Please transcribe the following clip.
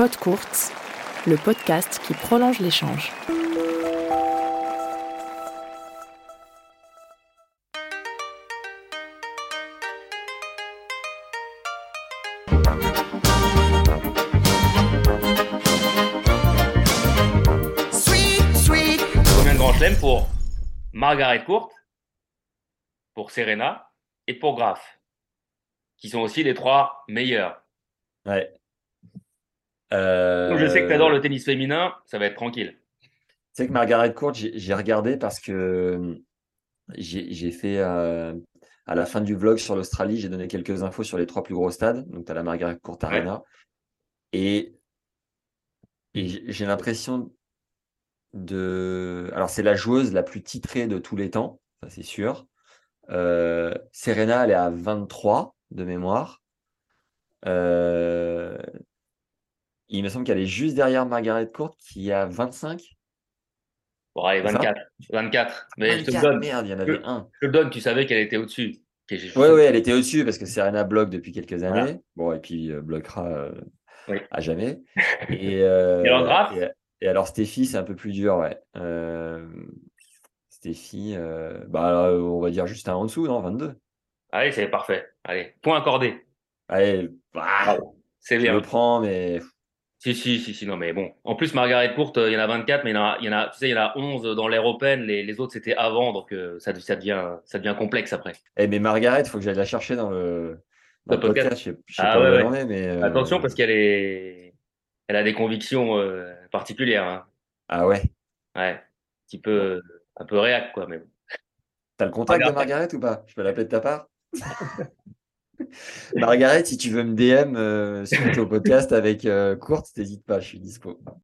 Pod Courts, le podcast qui prolonge l'échange. Combien de grands chelems pour Margaret Court, pour Serena et pour Graf, qui sont aussi les trois meilleurs. Ouais. Je sais que tu Euh, adores le tennis féminin, ça va être tranquille. Tu sais que Margaret Court, j'ai regardé parce que euh, j'ai fait euh, à la fin du vlog sur l'Australie, j'ai donné quelques infos sur les trois plus gros stades. Donc, tu as la Margaret Court Arena. Et, et j'ai j'ai l'impression de. Alors, c'est la joueuse la plus titrée de tous les temps, ça c'est sûr. Euh, Serena, elle est à 23 de mémoire. Euh, il me semble qu'elle est juste derrière Margaret Court qui a 25. Bon, allez, C'est ça? 24. 24. Mais je te le 24, donne. merde, il y en avait Je- un. Je te le donne, tu savais qu'elle était au-dessus. Oui, oui, elle était au-dessus parce que Serena bloque depuis quelques années. Voilà. Bon, et puis euh, bloquera euh, Oui. à jamais. Et, euh, Et alors, Graf et, et alors, Stéphie, c'est un peu plus dur, ouais. Euh, Stéphie, euh, bah, on va dire juste un en dessous, non 22. Allez, c'est parfait. Allez, point accordé. Allez, bah. C'est je bien. le prends, mais Si, si, si, si, non, mais bon. En plus, Margaret Court, euh, il y en a 24, mais il y en a, il y en a, tu sais, il y en a 11 dans l'ère open. Les, les autres, c'était avant, donc euh, ça, ça, devient, ça devient complexe après. Eh, mais Margaret, il faut que j'aille la chercher dans le, dans Le le podcast. podcast. Je sais, je sais Ah, pas ouais, où elle ouais. en est, mais. euh, Attention, parce qu'elle est, elle a des convictions euh, particulières. Hein. Ah ouais. Ouais, un petit peu, un peu réac, quoi, mais bon. T'as le contact de. Margaret ou pas? Je peux l'appeler de ta part? Margaret, si tu veux me DM euh, suite podcast avec euh, Courte, n'hésite pas, je suis dispo.